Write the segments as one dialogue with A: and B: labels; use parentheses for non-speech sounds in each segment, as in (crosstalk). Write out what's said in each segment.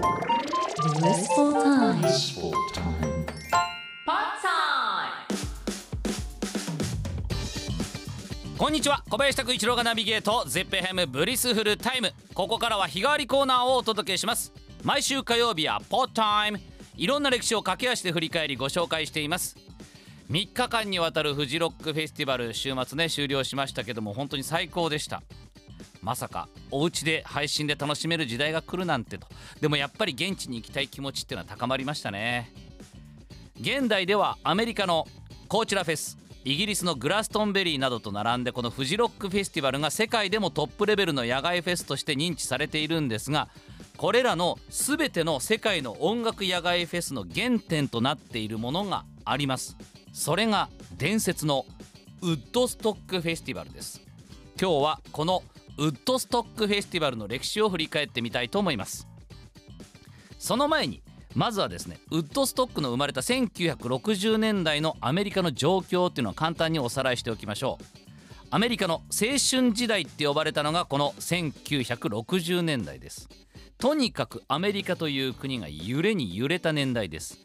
A: Blissful time.
B: Blissful time.
C: こんにちは小林拓一郎がナビゲート ZEPFM ブリスフルタイムここからは日替わりコーナーをお届けします毎週火曜日は Pod Time いろんな歴史を駆け足で振り返りご紹介しています3日間にわたるフジロックフェスティバル週末ね終了しましたけども本当に最高でしたまさかお家で配信で楽しめる時代が来るなんてと。でもやっぱり現地に行きたい気持ちっていうのは高まりましたね。現代ではアメリカのコーチラフェスイギリスのグラストンベリーなどと並んでこのフジロックフェスティバルが世界でもトップレベルの野外フェスとして認知されているんですがこれらの全ての世界の音楽野外フェスの原点となっているものがあります。それが伝説のウッドストックフェスティバルです。今日はこのウッドストックフェスティバルの歴史を振り返ってみたいと思います。その前にまずはですねウッドストックの生まれた1960年代のアメリカの状況っていうのを簡単におさらいしておきましょう。アメリカの青春時代って呼ばれたのがこの1960年代です。とにかくアメリカという国が揺れに揺れた年代です。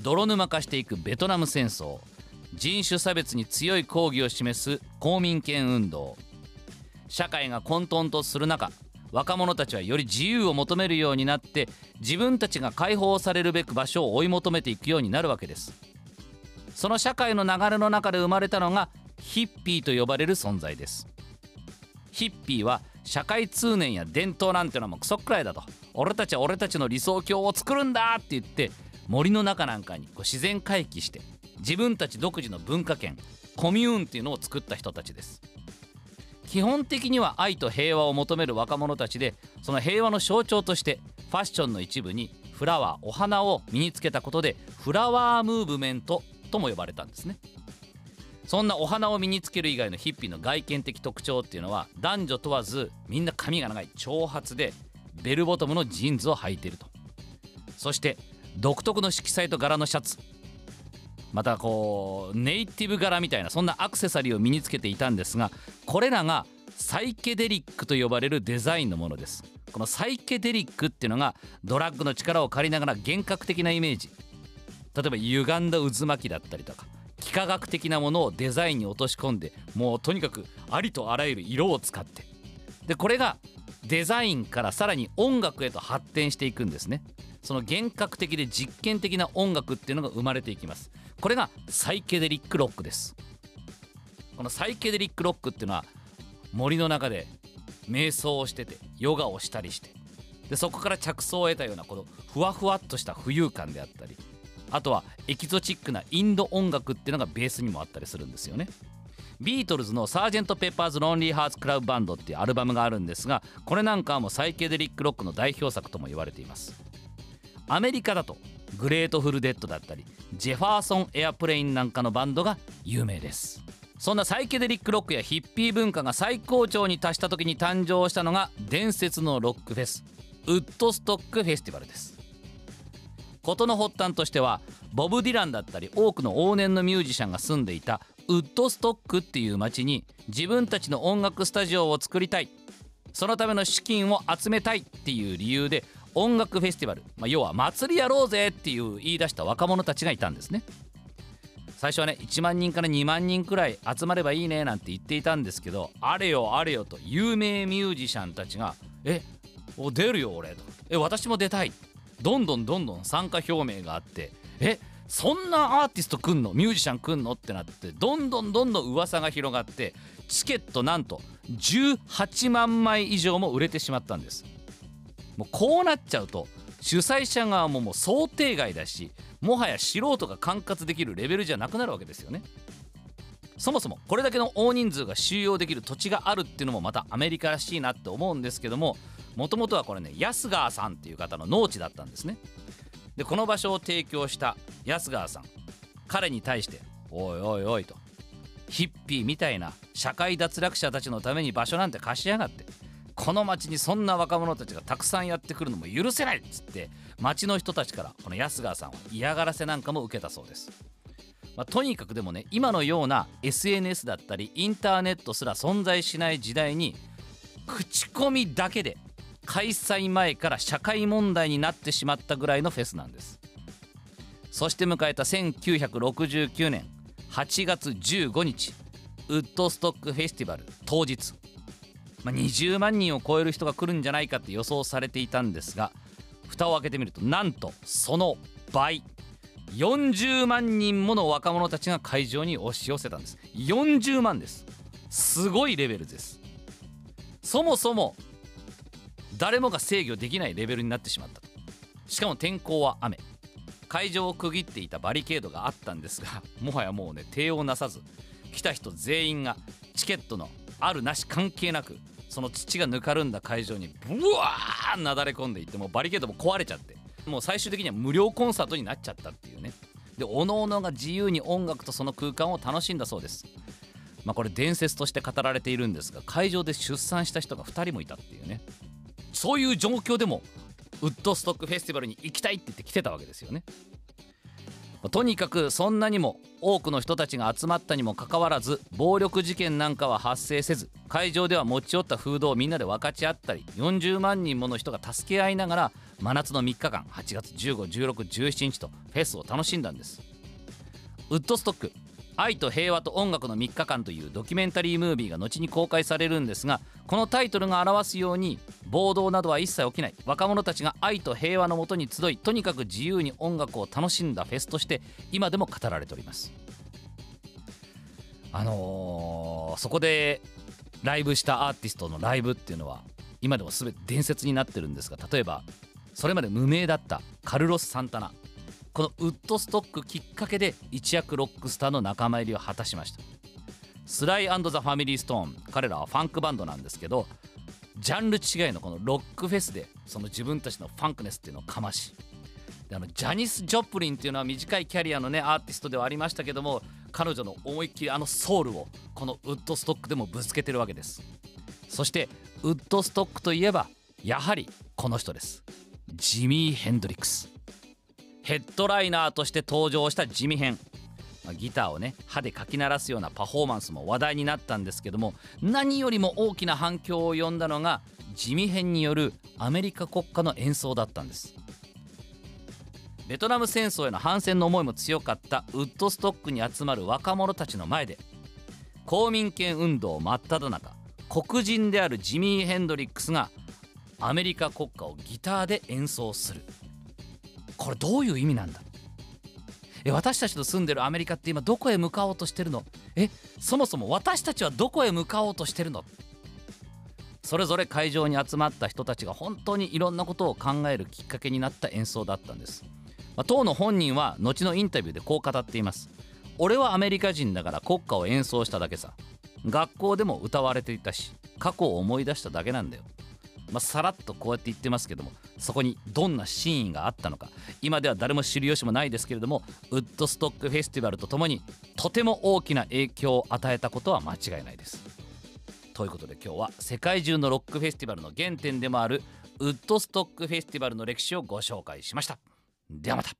C: 泥沼化していくベトナム戦争。人種差別に強い抗議を示す公民権運動。社会が混沌とする中若者たちはより自由を求めるようになって自分たちが解放されるべく場所を追い求めていくようになるわけです。その社会の流れの中で生まれたのがヒッピーと呼ばれる存在です。ヒッピーは社会通念や伝統なんてのはもうクソくらいだと。俺たちは俺たちの理想郷を作るんだって言って森の中なんかにこう自然回帰して自分たち独自の文化圏コミューンっていうのを作った人たちです。基本的には愛と平和を求める若者たちでその平和の象徴としてファッションの一部にフラワーお花を身につけたことでフラワームーブメントとも呼ばれたんですね。そんなお花を身につける以外のヒッピーの外見的特徴っていうのは男女問わずみんな髪が長い長髪でベルボトムのジーンズを履いていると。そして独特の色彩と柄のシャツ。またこうネイティブ柄みたいなそんなアクセサリーを身につけていたんですがこれらがサイケデリックと呼ばれるデザインのものです。このサイケデリックっていうのがドラッグの力を借りながら幻覚的なイメージ。例えば歪んだ渦巻きだったりとか幾何学的なものをデザインに落とし込んでもうとにかくありとあらゆる色を使って。でこれがデザインからさらに音楽へと発展していくんですね。その幻覚的で実験的な音楽っていうのが生まれていきます。これがサイケデリックロックです。このサイケデリックロックっていうのは森の中で瞑想をしててヨガをしたりしてでそこから着想を得たようなこのふわふわっとした浮遊感であったりあとはエキゾチックなインド音楽っていうのがベースにもあったりするんですよね。ビートルズの「サージェント・ペッパーズ・ロンリー・ハーツ・クラブ・バンド」っていうアルバムがあるんですがこれなんかはもうサイケデリックロックの代表作とも言われています。アメリカだとグレイトフル・デッドだったりジェファーソン・エアプレインなんかのバンドが有名です。そんなサイケデリックロックやヒッピー文化が最高潮に達した時に誕生したのが伝説のロックフェスウッドストックフェスティバルです。事の発端としてはボブ・ディランだったり多くの往年のミュージシャンが住んでいたウッドストックっていう町に自分たちの音楽スタジオを作りたい。そのための資金を集めたいっていう理由で音楽フェスティバル、まあ、要は祭りやろうぜっていう言い出した若者たちがいたんですね。最初はね1万人から2万人くらい集まればいいねなんて言っていたんですけどあれよあれよと有名ミュージシャンたちが「えお出るよ俺」と「え私も出たい」どんどんどんどん参加表明があって「えそんなアーティスト来んの？ミュージシャン来んの?」ってなってどんどんどんどん噂が広がってチケットなんと18万枚以上も売れてしまったんです。もうこうなっちゃうと主催者側ももう想定外だしもはや素人が管轄できるレベルじゃなくなるわけですよね。そもそもこれだけの大人数が収容できる土地があるっていうのもまたアメリカらしいなって思うんですけどももともとはこれね安川さんっていう方の農地だったんですね。でこの場所を提供した安川さん彼に対して「おいおいおい」と。ヒッピーみたいな社会脱落者たちのために場所なんて貸しやがって。この町にそんな若者たちがたくさんやってくるのも許せないっつって町の人たちからこの安川さんは嫌がらせなんかも受けたそうです、まあ、とにかくでもね今のような SNS だったりインターネットすら存在しない時代に口コミだけで開催前から社会問題になってしまったぐらいのフェスなんです。そして迎えた1969年8月15日ウッドストックフェスティバル当日、まあ、20万人を超える人が来るんじゃないかって予想されていたんですが蓋を開けてみるとなんとその倍。40万人もの若者たちが会場に押し寄せたんです。40万です。すごいレベルです。そもそも誰もが制御できないレベルになってしまったしかも天候は雨。会場を区切っていたバリケードがあったんですが (laughs) もはやもうね手をなさず来た人全員がチケットのあるなし関係なくその土がぬかるんだ会場にブワーなだれ込んでいってもうバリケードも壊れちゃってもう最終的には無料コンサートになっちゃったっていうね。でおのおのが自由に音楽とその空間を楽しんだそうです。まあこれ伝説として語られているんですが会場で出産した人が2人もいたっていうね。そういう状況でもウッドストックフェスティバルに行きたいって言って来てたわけですよね。とにかくそんなにも多くの人たちが集まったにもかかわらず暴力事件なんかは発生せず会場では持ち寄ったフードをみんなで分かち合ったり40万人もの人が助け合いながら真夏の3日間8月151617日とフェスを楽しんだんです。ウッドストック愛と平和と音楽の3日間というドキュメンタリームービーが後に公開されるんですがこのタイトルが表すように暴動などは一切起きない。若者たちが愛と平和のもとに集いとにかく自由に音楽を楽しんだフェスとして今でも語られております。あのー、そこでライブしたアーティストのライブっていうのは今でも全て伝説になってるんですが例えばそれまで無名だったカルロス・サンタナ。このウッドストックきっかけで一躍ロックスターの仲間入りを果たしました。スライザ・ファミリー・ストーン。彼らはファンクバンドなんですけどジャンル違いのこのロックフェスでその自分たちのファンクネスっていうのをかましであのジャニス・ジョプリンっていうのは短いキャリアのねアーティストではありましたけども彼女の思いっきりあのソウルをこのウッドストックでもぶつけてるわけです。そしてウッドストックといえばやはりこの人です。ジミー・ヘンドリックス。ヘッドライナーとして登場した地味編ギターをね歯でかき鳴らすようなパフォーマンスも話題になったんですけども何よりも大きな反響を呼んだのが地味編によるアメリカ国歌の演奏だったんです。ベトナム戦争への反戦の思いも強かったウッドストックに集まる若者たちの前で公民権運動真っ只中黒人であるジミー・ヘンドリックスがアメリカ国歌をギターで演奏する。これどういう意味なんだ？え私たちの住んでるアメリカって今どこへ向かおうとしてるの？えそもそも私たちはどこへ向かおうとしてるの？それぞれ会場に集まった人たちが本当にいろんなことを考えるきっかけになった演奏だったんです、まあ、当の本人は後のインタビューでこう語っています。俺はアメリカ人だから国歌を演奏しただけさ。学校でも歌われていたし過去を思い出しただけなんだよ。まあ、さらっとこうやって言ってますけどもそこにどんな真意があったのか今では誰も知る由もないですけれどもウッドストックフェスティバルとともにとても大きな影響を与えたことは間違いないです。ということで今日は世界中のロックフェスティバルの原点でもあるウッドストックフェスティバルの歴史をご紹介しました。ではまた